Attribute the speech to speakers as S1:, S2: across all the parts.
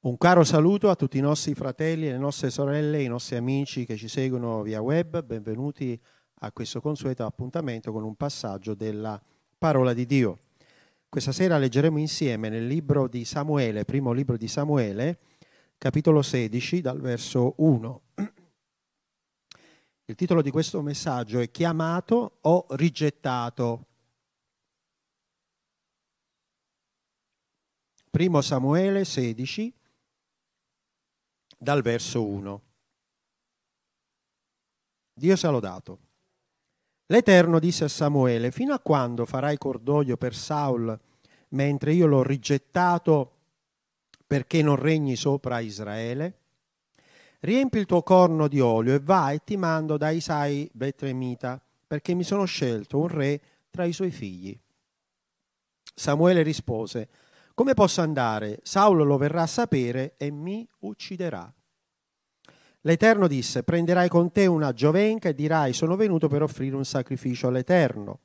S1: Un caro saluto a tutti i nostri fratelli, le nostre sorelle, i nostri amici che ci seguono via web. Benvenuti a questo consueto appuntamento con un passaggio della parola di Dio. Questa sera leggeremo insieme nel libro di Samuele, primo libro di Samuele, capitolo 16, dal verso 1. Il titolo di questo messaggio è Chiamato o rigettato. Primo Samuele 16, dal verso 1. Dio sia lodato. L'Eterno disse a Samuele, fino a quando farai cordoglio per Saul, mentre io l'ho rigettato perché non regni sopra Israele? Riempi il tuo corno di olio e vai e ti mando da Isai Betremita, perché mi sono scelto un re tra i suoi figli. Samuele rispose, come posso andare? Saulo lo verrà a sapere e mi ucciderà. L'Eterno disse, prenderai con te una giovenca e dirai, sono venuto per offrire un sacrificio all'Eterno.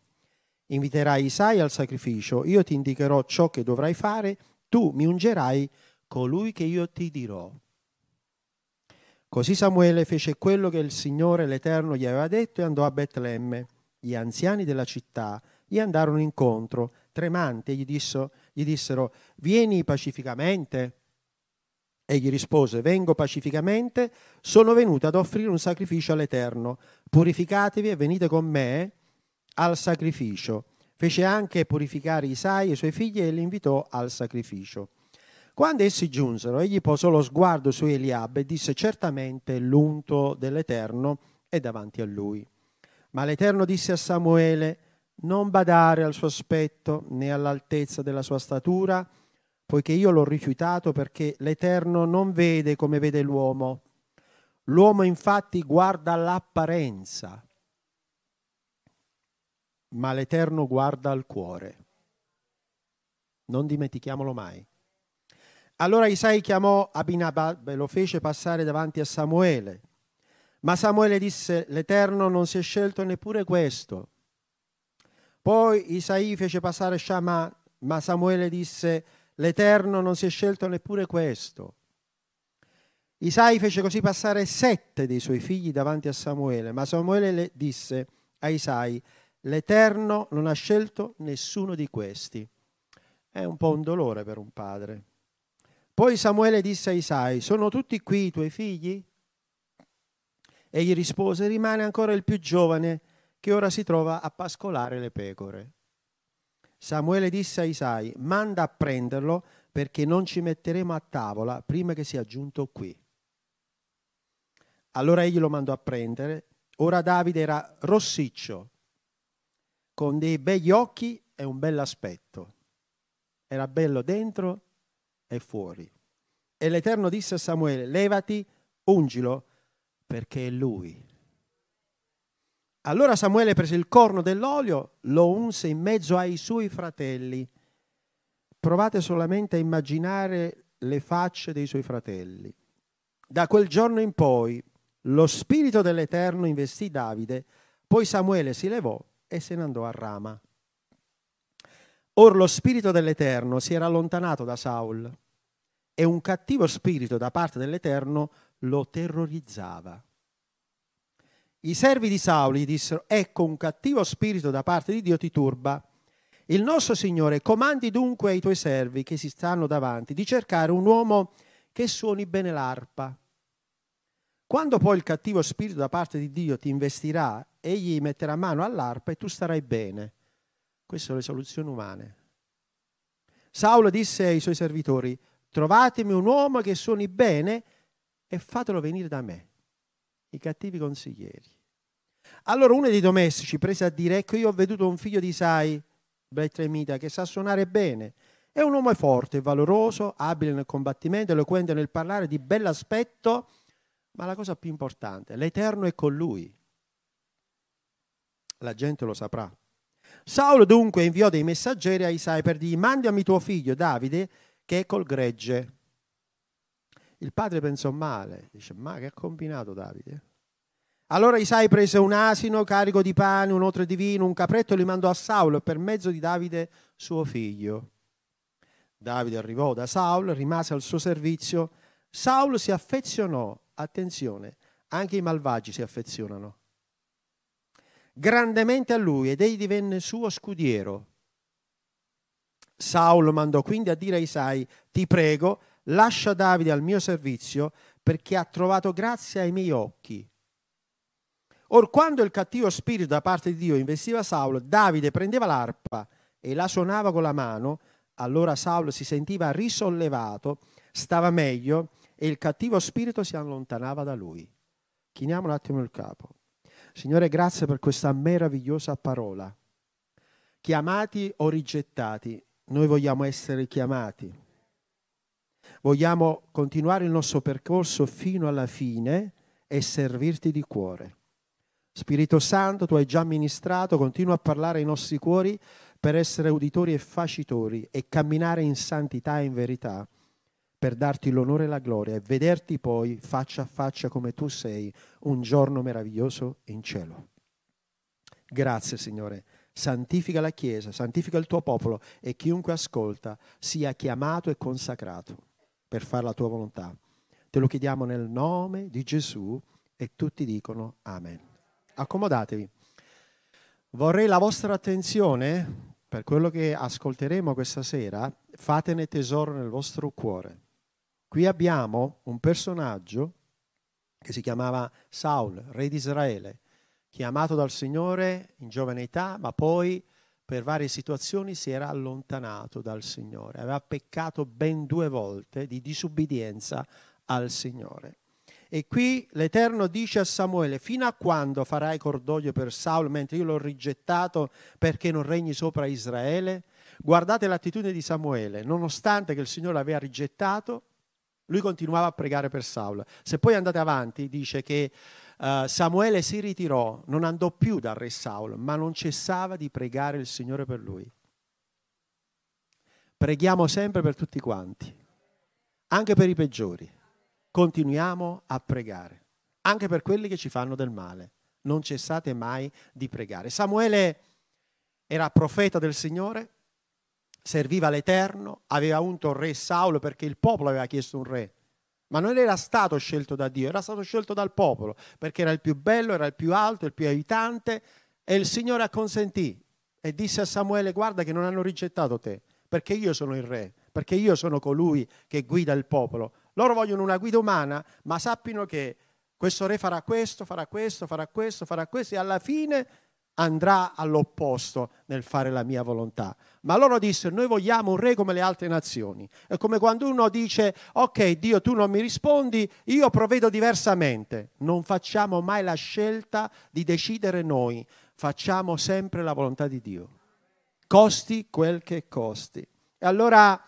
S1: Inviterai Isai al sacrificio, io ti indicherò ciò che dovrai fare, tu mi ungerai colui che io ti dirò. Così Samuele fece quello che il Signore l'Eterno gli aveva detto e andò a Betlemme. Gli anziani della città gli andarono incontro, tremanti, e gli, disso, gli dissero, vieni pacificamente? Egli rispose, vengo pacificamente, sono venuto ad offrire un sacrificio all'Eterno. Purificatevi e venite con me al sacrificio. Fece anche purificare Isai e i suoi figli e li invitò al sacrificio. Quando essi giunsero, egli posò lo sguardo su Eliab e disse, certamente l'unto dell'Eterno è davanti a lui. Ma l'Eterno disse a Samuele, non badare al suo aspetto né all'altezza della sua statura, poiché io l'ho rifiutato perché l'Eterno non vede come vede l'uomo. L'uomo infatti guarda l'apparenza, ma l'Eterno guarda al cuore. Non dimentichiamolo mai. Allora Isai chiamò Abinabab e lo fece passare davanti a Samuele. Ma Samuele disse, l'Eterno non si è scelto neppure questo. Poi Isai fece passare Shama, ma Samuele disse, l'Eterno non si è scelto neppure questo. Isai fece così passare sette dei suoi figli davanti a Samuele, ma Samuele le disse a Isai, l'Eterno non ha scelto nessuno di questi. È un po' un dolore per un padre. Poi Samuele disse a Isai, sono tutti qui i tuoi figli? Egli rispose, rimane ancora il più giovane che ora si trova a pascolare le pecore. Samuele disse a Isai, manda a prenderlo perché non ci metteremo a tavola prima che sia giunto qui. Allora egli lo mandò a prendere. Ora Davide era rossiccio, con dei begli occhi e un bell'aspetto. Era bello dentro e fuori. E l'Eterno disse a Samuele, levati, ungilo, perché è lui. Allora Samuele prese il corno dell'olio, lo unse in mezzo ai suoi fratelli. Provate solamente a immaginare le facce dei suoi fratelli. Da quel giorno in poi lo spirito dell'Eterno investì Davide, poi Samuele si levò e se ne andò a Rama. Or lo spirito dell'Eterno si era allontanato da Saul e un cattivo spirito da parte dell'Eterno lo terrorizzava. I servi di Saul gli dissero, ecco un cattivo spirito da parte di Dio ti turba. Il nostro Signore comandi dunque ai tuoi servi che si stanno davanti di cercare un uomo che suoni bene l'arpa. Quando poi il cattivo spirito da parte di Dio ti investirà, egli metterà mano all'arpa e tu starai bene. Queste sono le soluzioni umane. Saulo disse ai suoi servitori, trovatemi un uomo che suoni bene e fatelo venire da me. I cattivi consiglieri. Allora uno dei domestici prese a dire, ecco io ho veduto un figlio di Isai, Betremita, che sa suonare bene. È un uomo forte, valoroso, abile nel combattimento, eloquente nel parlare, di bell'aspetto, ma la cosa più importante, l'Eterno è con lui. La gente lo saprà. Saulo dunque inviò dei messaggeri a Isai per dire, mandami tuo figlio Davide che è col gregge. Il padre pensò male, dice, ma che ha combinato Davide? Allora Isai prese un asino carico di pane, un oltre di vino, un capretto e li mandò a Saulo per mezzo di Davide suo figlio. Davide arrivò da Saul, rimase al suo servizio. Saul si affezionò, attenzione, anche i malvagi si affezionano, grandemente a lui ed egli divenne suo scudiero. Saul mandò quindi a dire a Isai, ti prego, lascia Davide al mio servizio perché ha trovato grazia ai miei occhi. Or quando il cattivo spirito da parte di Dio investiva Saulo, Davide prendeva l'arpa e la suonava con la mano, allora Saulo si sentiva risollevato, stava meglio e il cattivo spirito si allontanava da lui. Chiniamo un attimo il capo. Signore, grazie per questa meravigliosa parola. Chiamati o rigettati, noi vogliamo essere chiamati. Vogliamo continuare il nostro percorso fino alla fine e servirti di cuore. Spirito Santo, tu hai già ministrato, continua a parlare ai nostri cuori per essere uditori e facitori e camminare in santità e in verità, per darti l'onore e la gloria e vederti poi faccia a faccia come tu sei un giorno meraviglioso in cielo. Grazie Signore santifica la Chiesa, santifica il tuo popolo e chiunque ascolta sia chiamato e consacrato per fare la tua volontà. Te lo chiediamo nel nome di Gesù e tutti dicono Amen. Accomodatevi. Vorrei la vostra attenzione per quello che ascolteremo questa sera, fatene tesoro nel vostro cuore. Qui abbiamo un personaggio che si chiamava Saul, re di Israele, chiamato dal Signore in giovane età, ma poi per varie situazioni si era allontanato dal Signore. Aveva peccato ben due volte di disubbidienza al Signore. E qui l'Eterno dice a Samuele, fino a quando farai cordoglio per Saul mentre io l'ho rigettato perché non regni sopra Israele? Guardate l'attitudine di Samuele, nonostante che il Signore l'aveva rigettato, lui continuava a pregare per Saul. Se poi andate avanti, dice che uh, Samuele si ritirò, non andò più dal re Saul, ma non cessava di pregare il Signore per lui. Preghiamo sempre per tutti quanti, anche per i peggiori. Continuiamo a pregare, anche per quelli che ci fanno del male. Non cessate mai di pregare. Samuele era profeta del Signore, serviva l'Eterno, aveva unto il re Saulo perché il popolo aveva chiesto un re. Ma non era stato scelto da Dio, era stato scelto dal popolo, perché era il più bello, era il più alto, il più aiutante, e il Signore acconsentì e disse a Samuele, guarda che non hanno rigettato te, perché io sono il re, perché io sono colui che guida il popolo. Loro vogliono una guida umana, ma sappino che questo re farà questo, farà questo, farà questo, farà questo, e alla fine andrà all'opposto nel fare la mia volontà. Ma loro dissero, noi vogliamo un re come le altre nazioni. È come quando uno dice, ok Dio tu non mi rispondi, io provvedo diversamente. Non facciamo mai la scelta di decidere noi, facciamo sempre la volontà di Dio. Costi quel che costi. E allora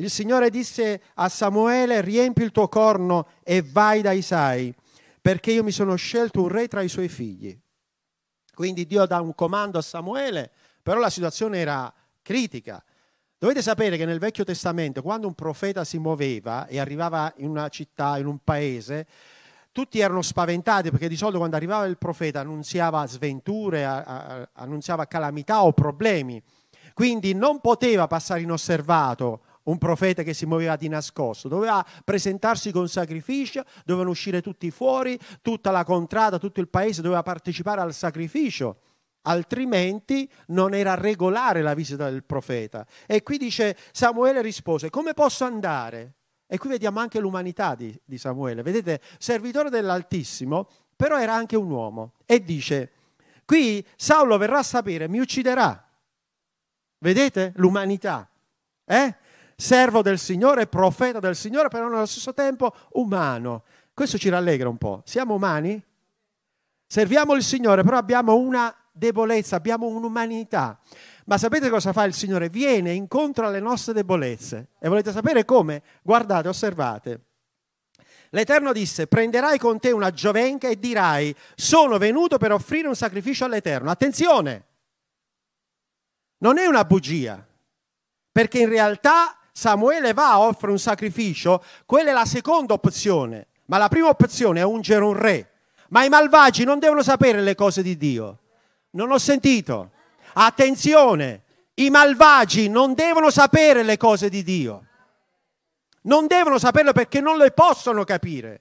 S1: il Signore disse a Samuele, riempi il tuo corno e vai da Isai, perché io mi sono scelto un re tra i suoi figli. Quindi Dio dà un comando a Samuele, però la situazione era critica. Dovete sapere che nel Vecchio Testamento, quando un profeta si muoveva e arrivava in una città, in un paese, tutti erano spaventati perché di solito quando arrivava il profeta annunziava sventure, annunziava calamità o problemi. Quindi non poteva passare inosservato un profeta che si muoveva di nascosto, doveva presentarsi con sacrificio, dovevano uscire tutti fuori, tutta la contrada, tutto il paese doveva partecipare al sacrificio, altrimenti non era regolare la visita del profeta. E qui dice Samuele rispose, come posso andare? E qui vediamo anche l'umanità di, di Samuele, vedete, servitore dell'Altissimo, però era anche un uomo. E dice, qui Saulo verrà a sapere, mi ucciderà. Vedete l'umanità? Eh? Servo del Signore, profeta del Signore, però nello stesso tempo umano. Questo ci rallegra un po'. Siamo umani? Serviamo il Signore, però abbiamo una debolezza, abbiamo un'umanità. Ma sapete cosa fa il Signore? Viene incontro alle nostre debolezze. E volete sapere come? Guardate, osservate. L'Eterno disse, prenderai con te una giovenca e dirai, sono venuto per offrire un sacrificio all'Eterno. Attenzione, non è una bugia, perché in realtà Samuele va, offre un sacrificio, quella è la seconda opzione, ma la prima opzione è ungere un re. Ma i malvagi non devono sapere le cose di Dio. Non ho sentito. Attenzione, I malvagi non devono sapere le cose di Dio. Non devono saperlo perché non le possono capire.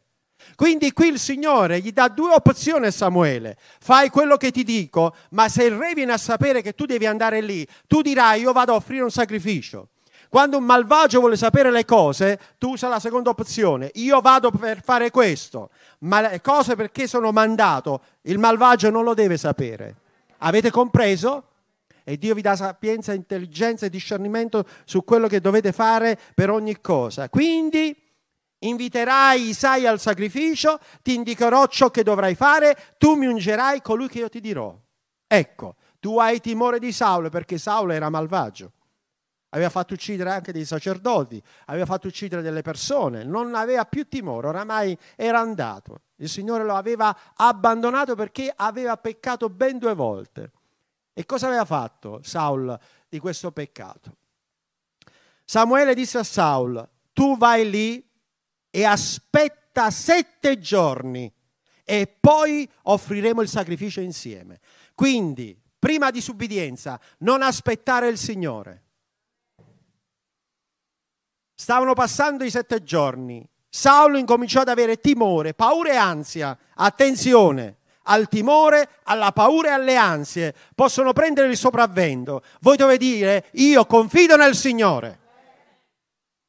S1: Quindi qui il Signore gli dà due opzioni a Samuele. Fai quello che ti dico, ma se il re viene a sapere che tu devi andare lì, tu dirai io vado a offrire un sacrificio. Quando un malvagio vuole sapere le cose, tu usa la seconda opzione. Io vado per fare questo, ma le cose perché sono mandato, il malvagio non lo deve sapere. Avete compreso? E Dio vi dà sapienza, intelligenza e discernimento su quello che dovete fare per ogni cosa. Quindi inviterai Isai al sacrificio, ti indicherò ciò che dovrai fare, tu mi ungerai colui che io ti dirò. Ecco, tu hai timore di Saulo perché Saulo era malvagio aveva fatto uccidere anche dei sacerdoti, aveva fatto uccidere delle persone, non aveva più timore, oramai era andato. Il Signore lo aveva abbandonato perché aveva peccato ben due volte. E cosa aveva fatto Saul di questo peccato? Samuele disse a Saul, tu vai lì e aspetta sette giorni e poi offriremo il sacrificio insieme. Quindi, prima di subbidienza, non aspettare il Signore Stavano passando i sette giorni. Saulo incominciò ad avere timore, paura e ansia. Attenzione, al timore, alla paura e alle ansie possono prendere il sopravvento. Voi dovete dire, io confido nel Signore.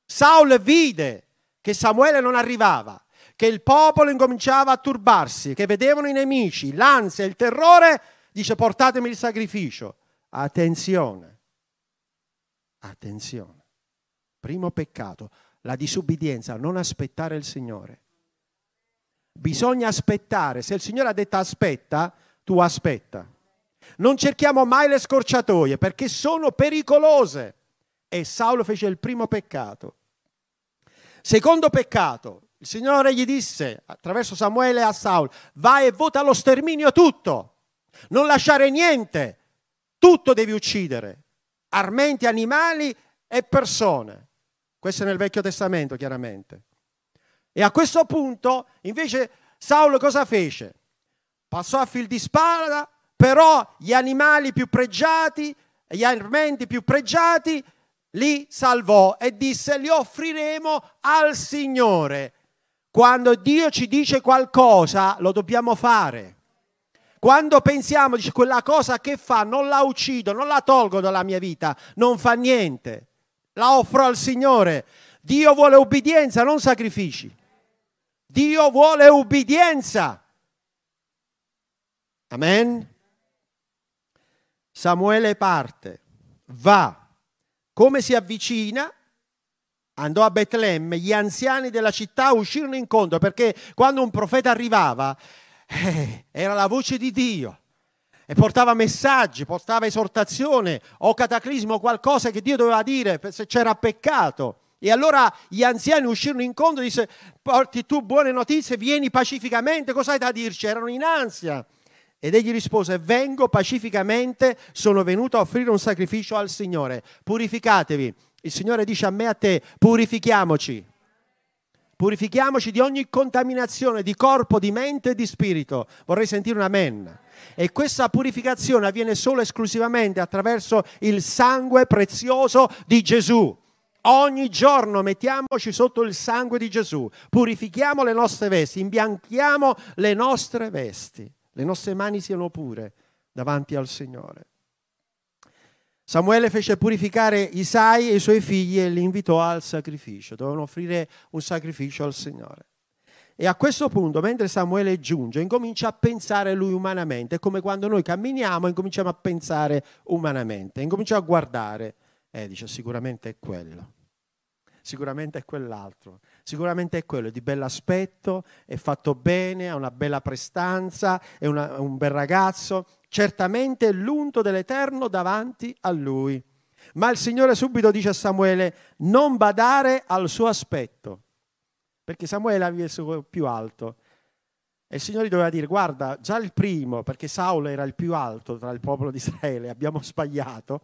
S1: Saulo vide che Samuele non arrivava, che il popolo incominciava a turbarsi, che vedevano i nemici, l'ansia, il terrore, dice portatemi il sacrificio. Attenzione, attenzione. Primo peccato, la disubbidienza, non aspettare il Signore. Bisogna aspettare. Se il Signore ha detto aspetta, tu aspetta. Non cerchiamo mai le scorciatoie perché sono pericolose. E Saulo fece il primo peccato. Secondo peccato, il Signore gli disse attraverso Samuele a Saulo, vai e vota lo sterminio tutto, non lasciare niente, tutto devi uccidere, armenti, animali e persone. Questo è nel Vecchio Testamento, chiaramente. E a questo punto, invece, Saulo cosa fece? Passò a fil di spada, però gli animali più pregiati, gli armenti più pregiati, li salvò e disse, li offriremo al Signore. Quando Dio ci dice qualcosa, lo dobbiamo fare. Quando pensiamo, dice, quella cosa che fa, non la uccido, non la tolgo dalla mia vita, non fa niente la offro al Signore. Dio vuole ubbidienza, non sacrifici. Dio vuole ubbidienza. Amen. Samuele parte, va. Come si avvicina? Andò a Betlemme, gli anziani della città uscirono incontro perché quando un profeta arrivava eh, era la voce di Dio e portava messaggi, portava esortazione o cataclismo, qualcosa che Dio doveva dire se c'era peccato. E allora gli anziani uscirono incontro e disse, porti tu buone notizie, vieni pacificamente, cosa hai da dirci? Erano in ansia. Ed egli rispose, vengo pacificamente, sono venuto a offrire un sacrificio al Signore. Purificatevi. Il Signore dice a me e a te, purifichiamoci. Purifichiamoci di ogni contaminazione di corpo, di mente e di spirito. Vorrei sentire un amen. E questa purificazione avviene solo e esclusivamente attraverso il sangue prezioso di Gesù. Ogni giorno mettiamoci sotto il sangue di Gesù, purifichiamo le nostre vesti, imbianchiamo le nostre vesti, le nostre mani siano pure davanti al Signore. Samuele fece purificare Isai e i suoi figli e li invitò al sacrificio, dovevano offrire un sacrificio al Signore. E a questo punto, mentre Samuele giunge, incomincia a pensare lui umanamente. È come quando noi camminiamo e incominciamo a pensare umanamente. Incomincia a guardare. E dice, sicuramente è quello. Sicuramente è quell'altro. Sicuramente è quello, è di bell'aspetto, è fatto bene, ha una bella prestanza, è una, un bel ragazzo. Certamente è l'unto dell'Eterno davanti a lui. Ma il Signore subito dice a Samuele, non badare al suo aspetto perché Samuele aveva il suo più alto. E il Signore doveva dire, guarda, già il primo, perché Saulo era il più alto tra il popolo di Israele, abbiamo sbagliato.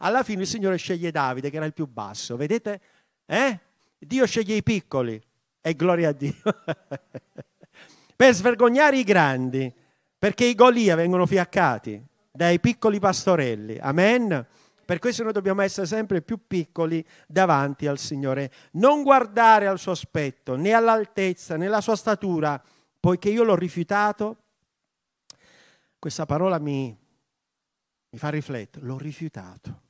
S1: Alla fine il Signore sceglie Davide, che era il più basso. Vedete? Eh? Dio sceglie i piccoli. E gloria a Dio. per svergognare i grandi, perché i Golia vengono fiaccati dai piccoli pastorelli. Amen? Per questo noi dobbiamo essere sempre più piccoli davanti al Signore. Non guardare al suo aspetto, né all'altezza, né alla sua statura, poiché io l'ho rifiutato. Questa parola mi, mi fa riflettere. L'ho rifiutato.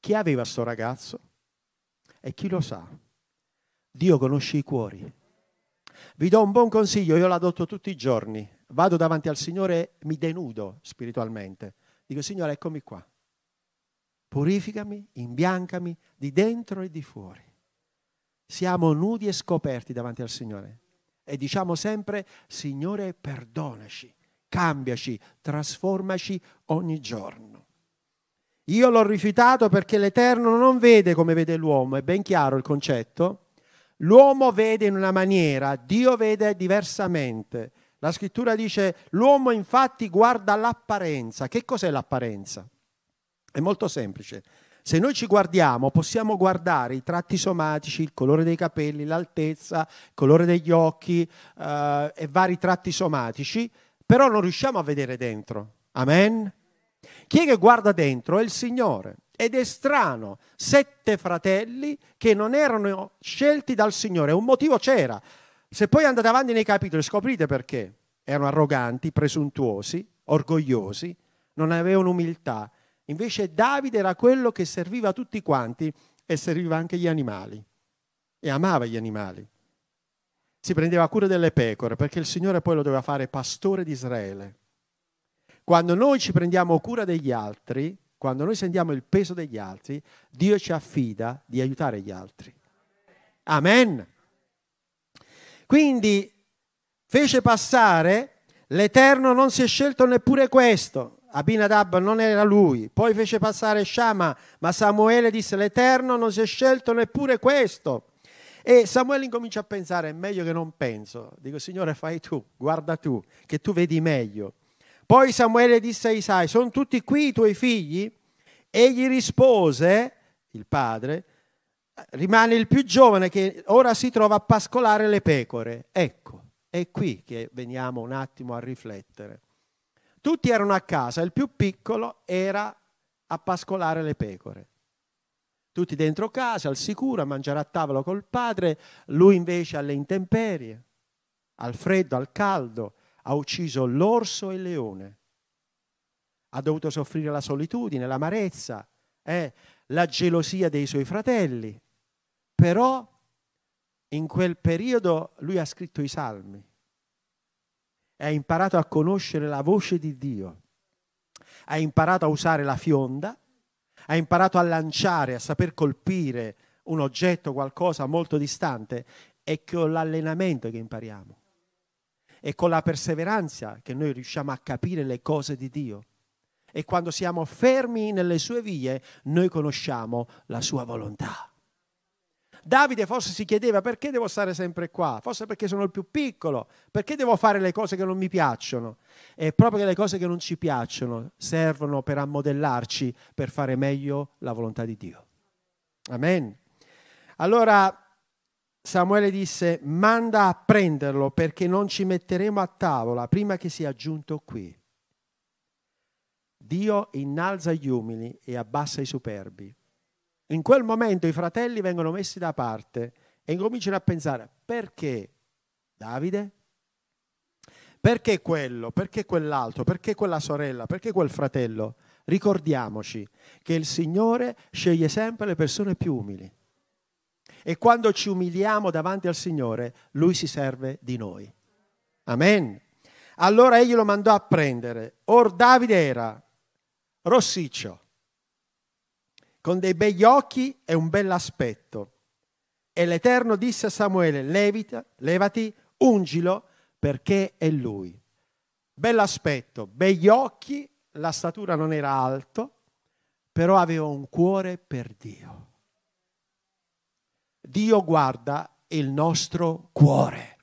S1: Chi aveva sto ragazzo? E chi lo sa? Dio conosce i cuori. Vi do un buon consiglio, io l'adotto tutti i giorni. Vado davanti al Signore mi denudo spiritualmente. Dico, Signore, eccomi qua purificami, imbiancami di dentro e di fuori. Siamo nudi e scoperti davanti al Signore e diciamo sempre, Signore, perdonaci, cambiaci, trasformaci ogni giorno. Io l'ho rifiutato perché l'Eterno non vede come vede l'uomo, è ben chiaro il concetto. L'uomo vede in una maniera, Dio vede diversamente. La scrittura dice, l'uomo infatti guarda l'apparenza. Che cos'è l'apparenza? È molto semplice. Se noi ci guardiamo, possiamo guardare i tratti somatici, il colore dei capelli, l'altezza, il colore degli occhi eh, e vari tratti somatici, però non riusciamo a vedere dentro. Amen? Chi è che guarda dentro? È il Signore. Ed è strano, sette fratelli che non erano scelti dal Signore, un motivo c'era. Se poi andate avanti nei capitoli scoprite perché. Erano arroganti, presuntuosi, orgogliosi, non avevano umiltà Invece Davide era quello che serviva tutti quanti e serviva anche gli animali e amava gli animali. Si prendeva cura delle pecore perché il Signore poi lo doveva fare pastore di Israele. Quando noi ci prendiamo cura degli altri, quando noi sentiamo il peso degli altri, Dio ci affida di aiutare gli altri. Amen. Quindi fece passare, l'Eterno non si è scelto neppure questo. Abinadab non era lui, poi fece passare Shama, ma Samuele disse l'Eterno non si è scelto neppure questo. E Samuele incomincia a pensare, è meglio che non penso. Dico, Signore, fai tu, guarda tu, che tu vedi meglio. Poi Samuele disse a Isai, sono tutti qui i tuoi figli? Egli rispose, il padre, rimane il più giovane che ora si trova a pascolare le pecore. Ecco, è qui che veniamo un attimo a riflettere. Tutti erano a casa, il più piccolo era a pascolare le pecore. Tutti dentro casa, al sicuro, a mangiare a tavola col padre, lui invece alle intemperie, al freddo, al caldo, ha ucciso l'orso e il leone. Ha dovuto soffrire la solitudine, l'amarezza, eh, la gelosia dei suoi fratelli. Però in quel periodo lui ha scritto i salmi ha imparato a conoscere la voce di Dio, ha imparato a usare la fionda, ha imparato a lanciare, a saper colpire un oggetto, qualcosa molto distante, è con l'allenamento che impariamo. È con la perseveranza che noi riusciamo a capire le cose di Dio. E quando siamo fermi nelle sue vie, noi conosciamo la sua volontà. Davide forse si chiedeva perché devo stare sempre qua, forse perché sono il più piccolo, perché devo fare le cose che non mi piacciono. E proprio che le cose che non ci piacciono servono per ammodellarci, per fare meglio la volontà di Dio. Amen. Allora Samuele disse, manda a prenderlo perché non ci metteremo a tavola prima che sia giunto qui. Dio innalza gli umili e abbassa i superbi. In quel momento i fratelli vengono messi da parte e incominciano a pensare perché Davide? Perché quello? Perché quell'altro? Perché quella sorella? Perché quel fratello? Ricordiamoci che il Signore sceglie sempre le persone più umili. E quando ci umiliamo davanti al Signore, Lui si serve di noi. Amen. Allora egli lo mandò a prendere. Or Davide era rossiccio, con dei begli occhi e un bell'aspetto. E l'Eterno disse a Samuele, Levita, levati, ungilo, perché è lui. Bell'aspetto, begli occhi, la statura non era alto, però aveva un cuore per Dio. Dio guarda il nostro cuore.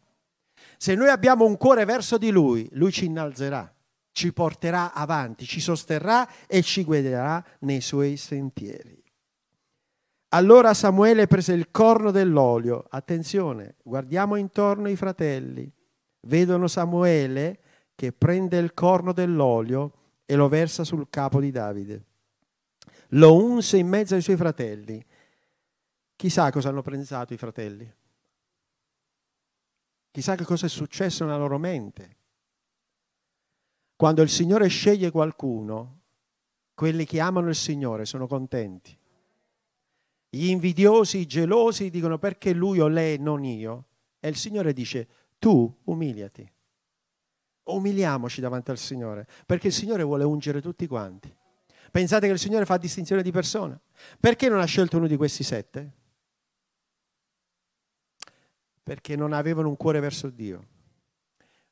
S1: Se noi abbiamo un cuore verso di Lui, Lui ci innalzerà ci porterà avanti, ci sosterrà e ci guiderà nei suoi sentieri. Allora Samuele prese il corno dell'olio. Attenzione, guardiamo intorno i fratelli. Vedono Samuele che prende il corno dell'olio e lo versa sul capo di Davide. lo unse in mezzo ai suoi fratelli. Chissà cosa hanno pensato i fratelli. Chissà che cosa è successo nella loro mente. Quando il Signore sceglie qualcuno, quelli che amano il Signore sono contenti. Gli invidiosi, i gelosi dicono perché lui o lei, non io. E il Signore dice, tu umiliati. Umiliamoci davanti al Signore, perché il Signore vuole ungere tutti quanti. Pensate che il Signore fa distinzione di persona? Perché non ha scelto uno di questi sette? Perché non avevano un cuore verso Dio.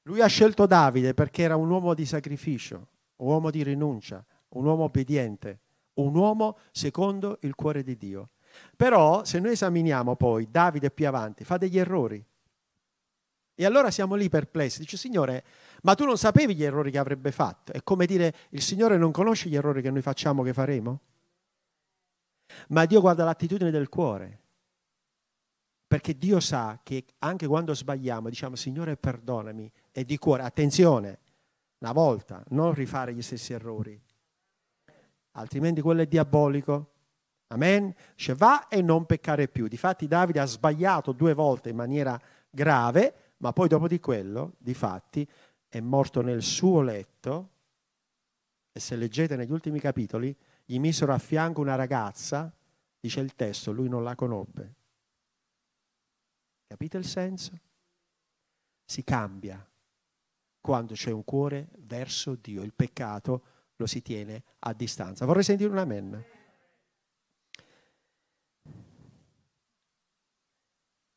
S1: Lui ha scelto Davide perché era un uomo di sacrificio, un uomo di rinuncia, un uomo obbediente, un uomo secondo il cuore di Dio. Però se noi esaminiamo poi Davide più avanti, fa degli errori. E allora siamo lì perplessi. Dice, Signore, ma tu non sapevi gli errori che avrebbe fatto? È come dire, il Signore non conosce gli errori che noi facciamo, che faremo? Ma Dio guarda l'attitudine del cuore. Perché Dio sa che anche quando sbagliamo, diciamo, Signore, perdonami, e di cuore, attenzione, una volta, non rifare gli stessi errori. Altrimenti quello è diabolico. Amen? Dice, va e non peccare più. Difatti Davide ha sbagliato due volte in maniera grave, ma poi dopo di quello, di fatti, è morto nel suo letto e se leggete negli ultimi capitoli, gli misero a fianco una ragazza, dice il testo, lui non la conobbe. Capite il senso? Si cambia quando c'è un cuore verso Dio, il peccato lo si tiene a distanza. Vorrei sentire un amen.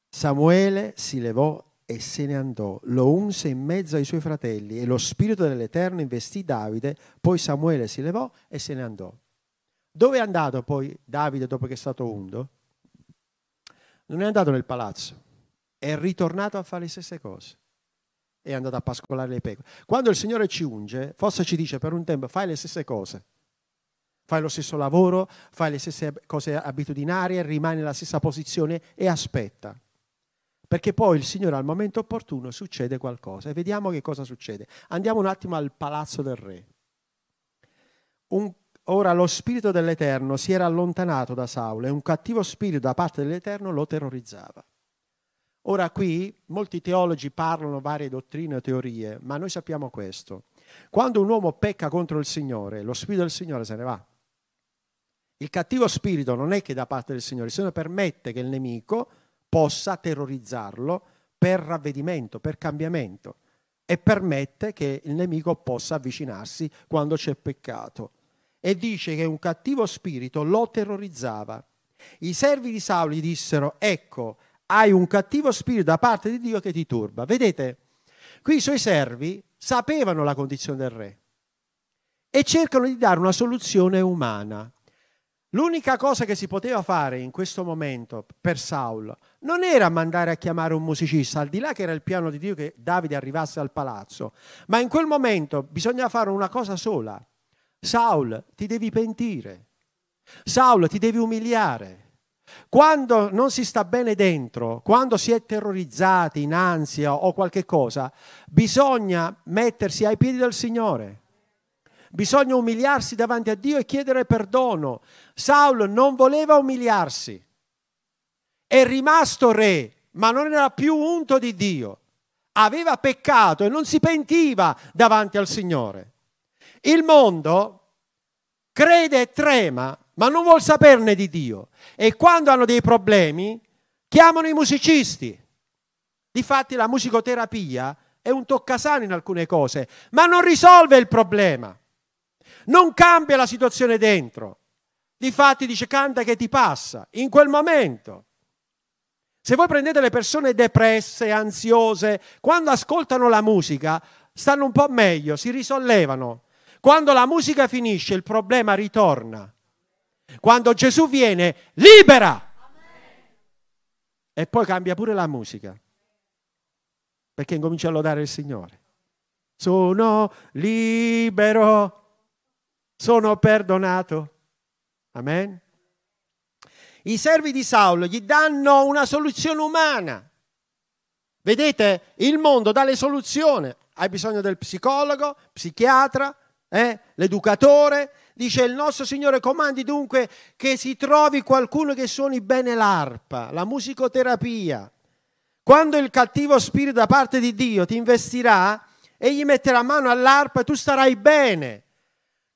S1: Samuele si levò e se ne andò, lo unse in mezzo ai suoi fratelli e lo spirito dell'Eterno investì Davide, poi Samuele si levò e se ne andò. Dove è andato poi Davide dopo che è stato undo? Non è andato nel palazzo, è ritornato a fare le stesse cose. È andato a pascolare le pecore. Quando il Signore ci unge, forse ci dice per un tempo fai le stesse cose. Fai lo stesso lavoro, fai le stesse cose abitudinarie, rimani nella stessa posizione e aspetta perché poi il Signore al momento opportuno succede qualcosa e vediamo che cosa succede. Andiamo un attimo al palazzo del re. Un, ora lo spirito dell'Eterno si era allontanato da Saulo e un cattivo spirito da parte dell'Eterno lo terrorizzava. Ora qui molti teologi parlano varie dottrine o teorie, ma noi sappiamo questo. Quando un uomo pecca contro il Signore, lo spirito del Signore se ne va. Il cattivo spirito non è che da parte del Signore, il Signore permette che il nemico possa terrorizzarlo per ravvedimento, per cambiamento e permette che il nemico possa avvicinarsi quando c'è peccato. E dice che un cattivo spirito lo terrorizzava. I servi di Saulo gli dissero, ecco, hai un cattivo spirito da parte di Dio che ti turba. Vedete, qui i suoi servi sapevano la condizione del re e cercano di dare una soluzione umana. L'unica cosa che si poteva fare in questo momento per Saulo non era mandare a chiamare un musicista, al di là che era il piano di Dio che Davide arrivasse al palazzo, ma in quel momento bisognava fare una cosa sola. Saul, ti devi pentire. Saul, ti devi umiliare. Quando non si sta bene dentro, quando si è terrorizzati in ansia o qualche cosa, bisogna mettersi ai piedi del Signore Bisogna umiliarsi davanti a Dio e chiedere perdono. Saulo non voleva umiliarsi. È rimasto re, ma non era più unto di Dio. Aveva peccato e non si pentiva davanti al Signore. Il mondo crede e trema, ma non vuol saperne di Dio. E quando hanno dei problemi, chiamano i musicisti. Difatti la musicoterapia è un toccasano in alcune cose, ma non risolve il problema non cambia la situazione dentro. Difatti dice canta che ti passa in quel momento. Se voi prendete le persone depresse, ansiose, quando ascoltano la musica stanno un po' meglio, si risollevano. Quando la musica finisce il problema ritorna. Quando Gesù viene, libera. E poi cambia pure la musica. Perché incomincia a lodare il Signore. Sono libero sono perdonato. Amen. I servi di Saulo gli danno una soluzione umana. Vedete, il mondo dà le soluzioni. Hai bisogno del psicologo, psichiatra, eh? l'educatore, dice il nostro Signore comandi dunque che si trovi qualcuno che suoni bene l'arpa, la musicoterapia. Quando il cattivo spirito da parte di Dio ti investirà, egli metterà mano all'arpa e tu starai bene.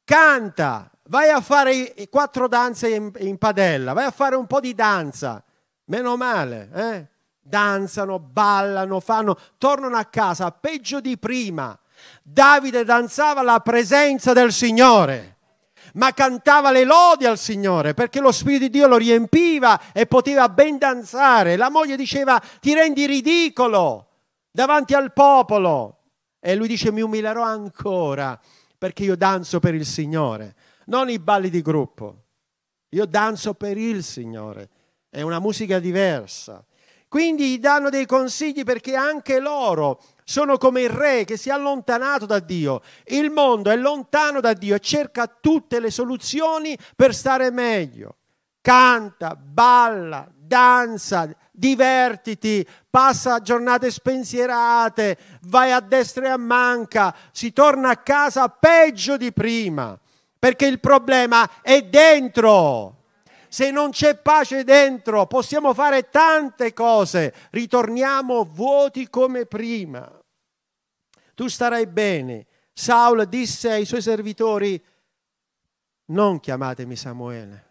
S1: Canta, vai a fare quattro danze in, in padella, vai a fare un po' di danza. Meno male, eh? Danzano, ballano, fanno, tornano a casa peggio di prima. Davide danzava la presenza del Signore ma cantava le lodi al Signore perché lo Spirito di Dio lo riempiva e poteva ben danzare. La moglie diceva ti rendi ridicolo davanti al popolo e lui dice mi umilerò ancora perché io danzo per il Signore, non i balli di gruppo, io danzo per il Signore, è una musica diversa. Quindi gli danno dei consigli perché anche loro sono come il re che si è allontanato da Dio. Il mondo è lontano da Dio e cerca tutte le soluzioni per stare meglio. Canta, balla, danza, divertiti, passa giornate spensierate, vai a destra e a manca, si torna a casa peggio di prima, perché il problema è dentro. Se non c'è pace dentro, possiamo fare tante cose, ritorniamo vuoti come prima. Tu starai bene. Saul disse ai suoi servitori, non chiamatemi Samuele.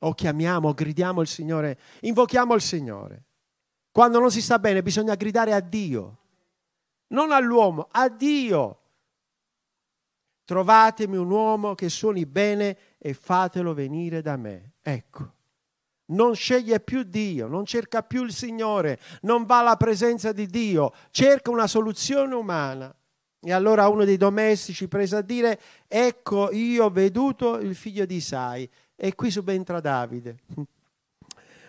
S1: O chiamiamo, gridiamo il Signore, invochiamo il Signore. Quando non si sta bene bisogna gridare a Dio, non all'uomo, a Dio. Trovatemi un uomo che suoni bene e fatelo venire da me. Ecco, non sceglie più Dio, non cerca più il Signore, non va alla presenza di Dio, cerca una soluzione umana. E allora uno dei domestici prese a dire, ecco io ho veduto il figlio di Isai e qui subentra Davide.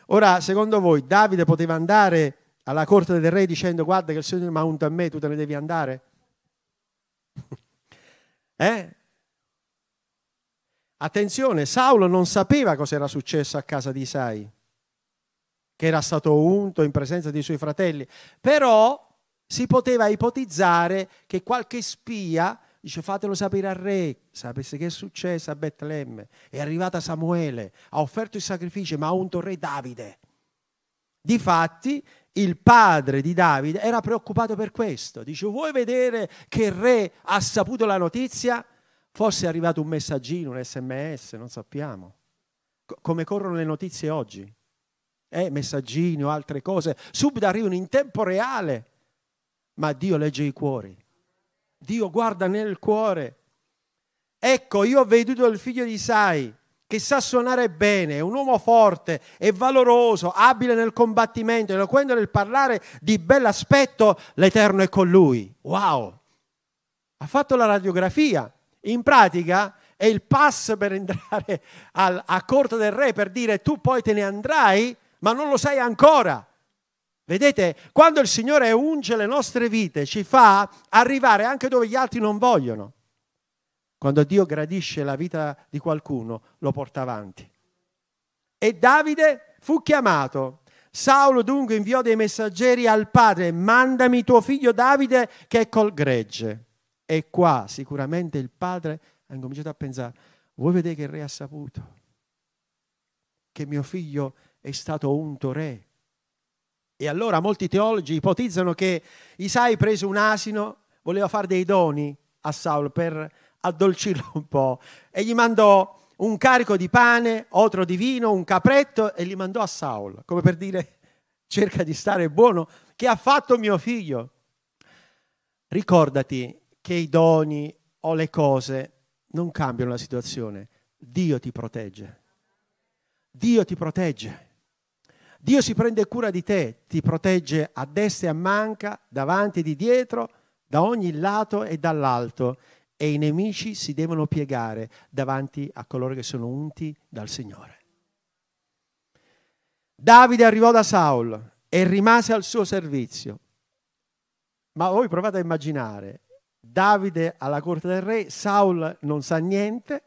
S1: Ora, secondo voi, Davide poteva andare alla corte del re dicendo guarda che il Signore mi ha unto a me, tu te ne devi andare? eh? Attenzione, Saulo non sapeva cosa era successo a casa di Isai, che era stato unto in presenza dei suoi fratelli, però si poteva ipotizzare che qualche spia dice fatelo sapere al re, sapesse che è successo a Betlemme, è arrivata Samuele, ha offerto il sacrificio, ma ha unto il re Davide. Difatti, il padre di Davide era preoccupato per questo. Dice, vuoi vedere che il re ha saputo la notizia? Forse è arrivato un messaggino, un sms, non sappiamo. C- come corrono le notizie oggi. Eh, messaggini o altre cose, subito arrivano in tempo reale. Ma Dio legge i cuori. Dio guarda nel cuore. Ecco, io ho veduto il figlio di Isai che sa suonare bene, è un uomo forte, è valoroso, abile nel combattimento, eloquente nel parlare di bell'aspetto, l'Eterno è con lui. Wow! Ha fatto la radiografia, in pratica è il pass per entrare al, a corte del re per dire tu poi te ne andrai, ma non lo sai ancora. Vedete, quando il Signore unge le nostre vite, ci fa arrivare anche dove gli altri non vogliono. Quando Dio gradisce la vita di qualcuno, lo porta avanti. E Davide fu chiamato. Saulo dunque inviò dei messaggeri al padre, mandami tuo figlio Davide che è col gregge. E qua sicuramente il padre ha incominciato a pensare, vuoi vedere che il re ha saputo? Che mio figlio è stato unto re. E allora molti teologi ipotizzano che Isai prese un asino, voleva fare dei doni a Saulo per addolcirlo un po' e gli mandò un carico di pane, otro di vino, un capretto e gli mandò a Saulo, come per dire cerca di stare buono, che ha fatto mio figlio. Ricordati che i doni o le cose non cambiano la situazione. Dio ti protegge. Dio ti protegge. Dio si prende cura di te, ti protegge a destra e a manca, davanti e di dietro, da ogni lato e dall'alto. E i nemici si devono piegare davanti a coloro che sono unti dal Signore. Davide arrivò da Saul e rimase al suo servizio. Ma voi provate a immaginare Davide alla corte del re, Saul non sa niente,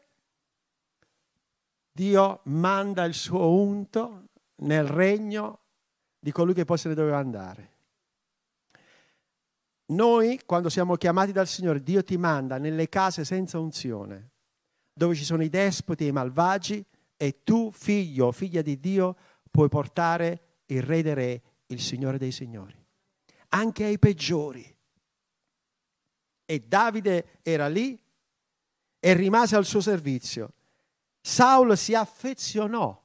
S1: Dio manda il suo unto nel regno di colui che poi se ne doveva andare. Noi, quando siamo chiamati dal Signore, Dio ti manda nelle case senza unzione, dove ci sono i despoti e i malvagi, e tu, figlio o figlia di Dio, puoi portare il Re dei Re, il Signore dei Signori, anche ai peggiori. E Davide era lì e rimase al suo servizio. Saulo si affezionò,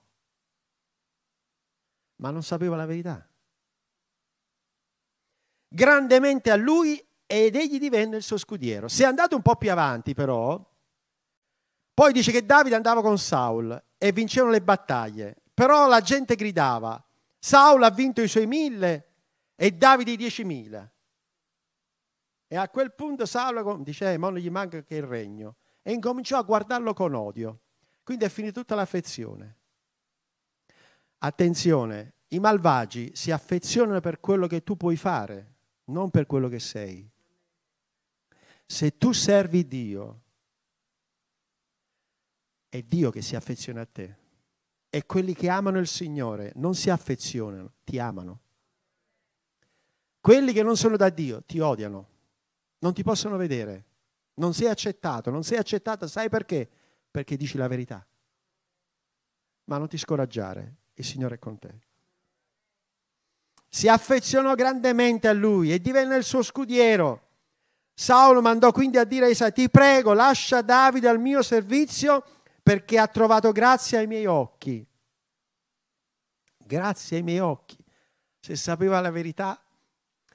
S1: ma non sapeva la verità grandemente a lui ed egli divenne il suo scudiero. Se andate un po' più avanti però, poi dice che Davide andava con Saul e vincevano le battaglie, però la gente gridava, Saul ha vinto i suoi mille e Davide i diecimila. E a quel punto Saul dice, eh, ma non gli manca che il regno. E incominciò a guardarlo con odio. Quindi è finita tutta l'affezione. Attenzione, i malvagi si affezionano per quello che tu puoi fare, non per quello che sei. Se tu servi Dio, è Dio che si affeziona a te. E quelli che amano il Signore non si affezionano, ti amano. Quelli che non sono da Dio ti odiano, non ti possono vedere, non sei accettato, non sei accettata, sai perché? Perché dici la verità. Ma non ti scoraggiare, il Signore è con te si affezionò grandemente a lui e divenne il suo scudiero. Saulo mandò quindi a dire a Isaia, ti prego, lascia Davide al mio servizio perché ha trovato grazia ai miei occhi. Grazie ai miei occhi. Se sapeva la verità.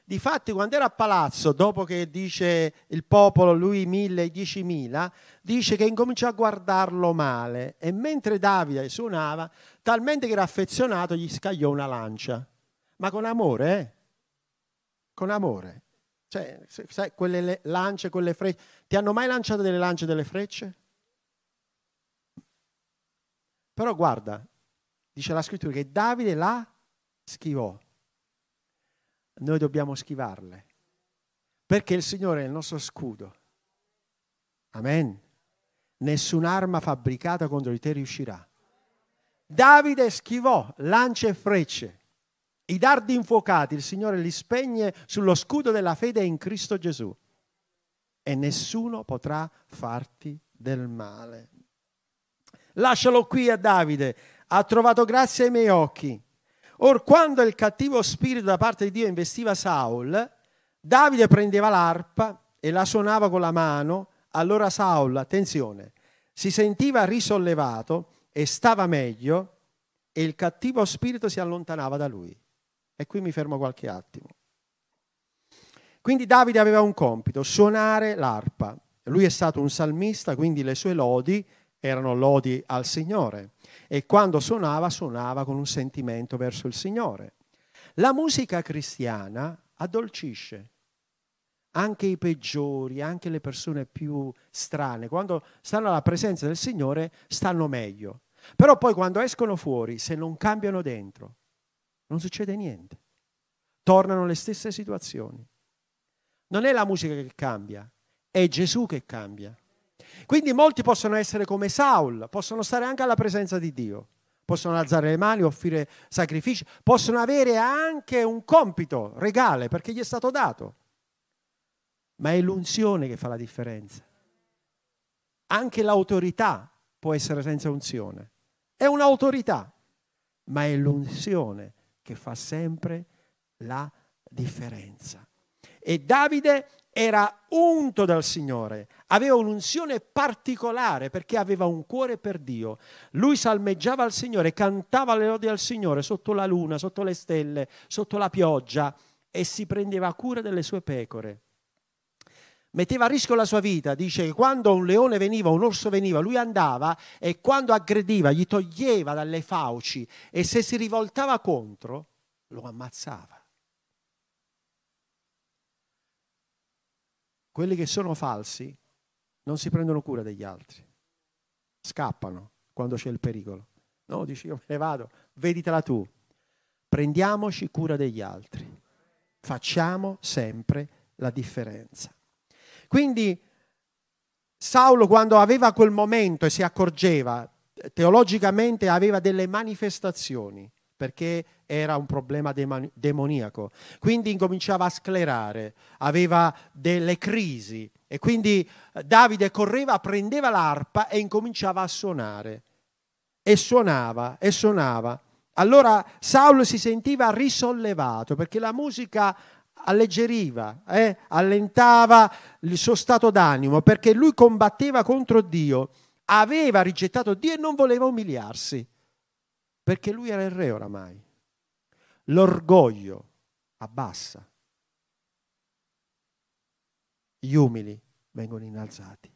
S1: Difatti, quando era a palazzo, dopo che dice il popolo, lui mille e diecimila, dice che incominciò a guardarlo male e mentre Davide suonava, talmente che era affezionato, gli scagliò una lancia ma con amore, eh? Con amore. Cioè, sai, quelle lance, quelle frecce. Ti hanno mai lanciato delle lance, delle frecce? Però guarda, dice la scrittura che Davide la schivò. Noi dobbiamo schivarle. Perché il Signore è il nostro scudo. Amen. Nessun'arma fabbricata contro di te riuscirà. Davide schivò lance e frecce. I dardi infuocati il Signore li spegne sullo scudo della fede in Cristo Gesù e nessuno potrà farti del male. Lascialo qui a Davide, ha trovato grazia ai miei occhi. Or quando il cattivo spirito da parte di Dio investiva Saul, Davide prendeva l'arpa e la suonava con la mano, allora Saul, attenzione, si sentiva risollevato e stava meglio e il cattivo spirito si allontanava da lui. E qui mi fermo qualche attimo. Quindi Davide aveva un compito, suonare l'arpa. Lui è stato un salmista, quindi le sue lodi erano lodi al Signore. E quando suonava, suonava con un sentimento verso il Signore. La musica cristiana addolcisce anche i peggiori, anche le persone più strane. Quando stanno alla presenza del Signore stanno meglio. Però poi quando escono fuori, se non cambiano dentro, non succede niente. Tornano le stesse situazioni. Non è la musica che cambia, è Gesù che cambia. Quindi molti possono essere come Saul, possono stare anche alla presenza di Dio, possono alzare le mani, offrire sacrifici, possono avere anche un compito regale perché gli è stato dato. Ma è l'unzione che fa la differenza. Anche l'autorità può essere senza unzione. È un'autorità, ma è l'unzione che fa sempre la differenza. E Davide era unto dal Signore, aveva un'unzione particolare perché aveva un cuore per Dio. Lui salmeggiava al Signore, cantava le lodi al Signore sotto la luna, sotto le stelle, sotto la pioggia e si prendeva cura delle sue pecore. Metteva a rischio la sua vita, dice che quando un leone veniva, un orso veniva, lui andava e quando aggrediva gli toglieva dalle fauci e se si rivoltava contro lo ammazzava. Quelli che sono falsi non si prendono cura degli altri, scappano quando c'è il pericolo. No, dici io me ne vado, veditela tu. Prendiamoci cura degli altri, facciamo sempre la differenza. Quindi Saulo quando aveva quel momento e si accorgeva, teologicamente aveva delle manifestazioni perché era un problema demoniaco. Quindi incominciava a sclerare, aveva delle crisi e quindi eh, Davide correva, prendeva l'arpa e incominciava a suonare. E suonava, e suonava. Allora Saulo si sentiva risollevato perché la musica alleggeriva, eh? allentava il suo stato d'animo perché lui combatteva contro Dio, aveva rigettato Dio e non voleva umiliarsi perché lui era il re oramai. L'orgoglio abbassa, gli umili vengono innalzati.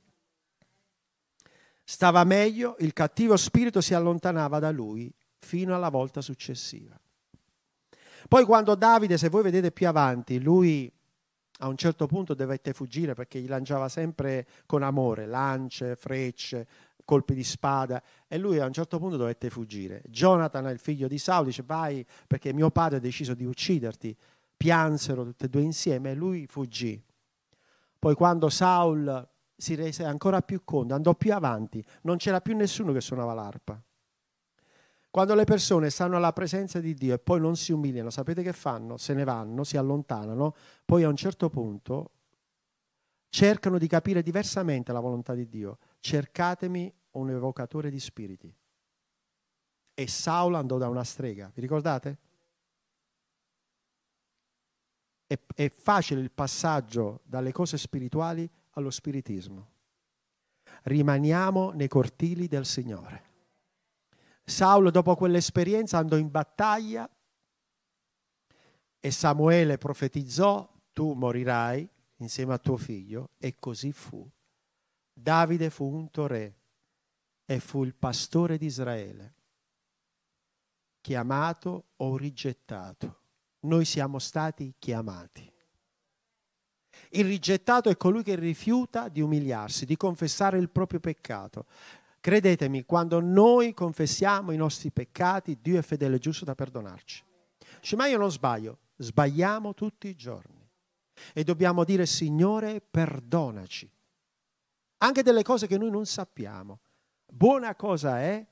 S1: Stava meglio, il cattivo spirito si allontanava da lui fino alla volta successiva. Poi quando Davide, se voi vedete più avanti, lui a un certo punto dovette fuggire perché gli lanciava sempre con amore lance, frecce, colpi di spada e lui a un certo punto dovette fuggire. Jonathan, il figlio di Saul, dice vai perché mio padre ha deciso di ucciderti. Piansero tutti e due insieme e lui fuggì. Poi quando Saul si rese ancora più conto, andò più avanti, non c'era più nessuno che suonava l'arpa. Quando le persone stanno alla presenza di Dio e poi non si umiliano, sapete che fanno? Se ne vanno, si allontanano, poi a un certo punto cercano di capire diversamente la volontà di Dio. Cercatemi un evocatore di spiriti. E Saulo andò da una strega, vi ricordate? È, è facile il passaggio dalle cose spirituali allo spiritismo. Rimaniamo nei cortili del Signore. Saulo dopo quell'esperienza andò in battaglia e Samuele profetizzò, tu morirai insieme a tuo figlio, e così fu. Davide fu unto re e fu il pastore di Israele, chiamato o rigettato. Noi siamo stati chiamati. Il rigettato è colui che rifiuta di umiliarsi, di confessare il proprio peccato. Credetemi, quando noi confessiamo i nostri peccati, Dio è fedele e giusto da perdonarci. Dice, ma io non sbaglio, sbagliamo tutti i giorni. E dobbiamo dire, Signore, perdonaci. Anche delle cose che noi non sappiamo. Buona cosa è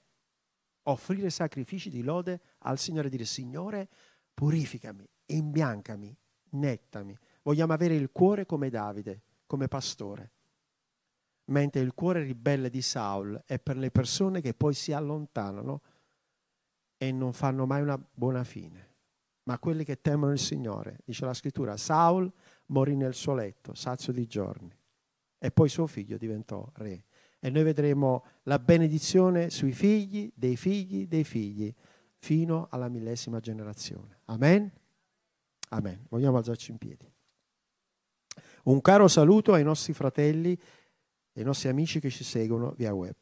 S1: offrire sacrifici di lode al Signore e dire Signore, purificami, imbiancami, nettami. Vogliamo avere il cuore come Davide, come pastore. Mentre il cuore ribelle di Saul è per le persone che poi si allontanano e non fanno mai una buona fine. Ma quelli che temono il Signore, dice la scrittura, Saul morì nel suo letto, sazio di giorni, e poi suo figlio diventò re e noi vedremo la benedizione sui figli, dei figli, dei figli, fino alla millesima generazione. Amen? Amen. Vogliamo alzarci in piedi. Un caro saluto ai nostri fratelli e ai nostri amici che ci seguono via web.